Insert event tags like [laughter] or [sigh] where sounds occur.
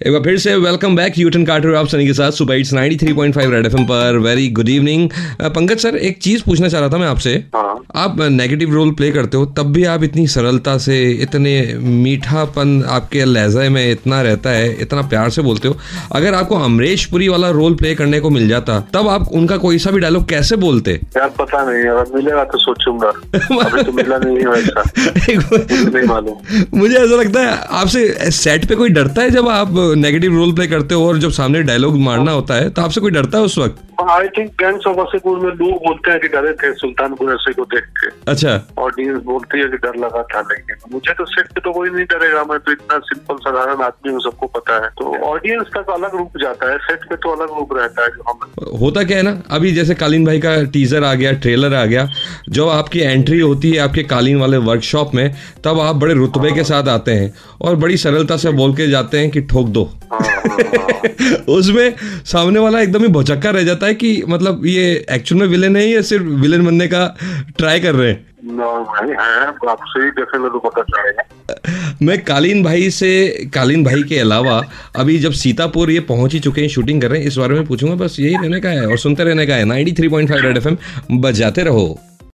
एक बार फिर से वेलकम बैक यूटन कार्टर आप सनी के साथ सुबह इट्स 93.5 रेड एफएम पर। Very good evening Pankaj sir, एक चीज़ पूछना चाह रहा था मैं आपसे। हाँ। आप नेगेटिव रोल प्ले करते हो तब भी आप इतनी सरलता से इतने मीठापन आपके लहजे में इतना रहता है इतना प्यार से बोलते हो। अगर आपको अमरीश पुरी वाला रोल प्ले करने को मिल जाता तब आप उनका कोई सा भी डायलॉग कैसे बोलते? यार पता नहीं अगर मिलेगा तो सोचूँगा। अभी तो मिला नहीं वैसा [laughs] मुझे ऐसा लगता है आपसे सेट पे कोई डरता है जब आप नेगेटिव रोल प्ले करते हो और जब सामने डायलॉग मारना होता है तो आपसे कोई डरता है उस वक्त? I think gangs of Wasseypur में लोग बोलते हैं कि डरे थे सुल्तानपुर ऐसे को देख के। अच्छा। ऑडियंस बोलती है कि डर लगा था लेकिन मुझे तो सेट पे तो कोई नहीं डरेगा मैं तो इतना सिंपल साधारण आदमी हूँ सबको पता है। तो ऑडियंस तक अलग रूप जाता है सेट पे तो अलग रूप रहता है जो हम होता क्या है ना अभी जैसे कालीन भाई का टीजर आ गया ट्रेलर आ गया जो आपकी एंट्री होती है आपके कालीन वाले वर्कशॉप में तब आप बड़े रुतबे के साथ आते हैं और बड़ी सरलता से बोल के जाते हैं कि ठोक दो। हाँ। [laughs] उसमें सामने वाला एकदम ही भौचक्का रह जाता है कि मतलब ये एक्चुअल में विलेन है या सिर्फ़ विलेन बनने का ट्राई कर रहे हैं? तो मैं कालीन भाई से कालीन भाई के अलावा अभी जब सीतापुर ये पहुँच ही चुके हैं शूटिंग कर रहे हैं इस बारे में पूछूँगा बस यही रहने का है और सुनते रहने का है 93.5 रेड एफएम बजाते रहो।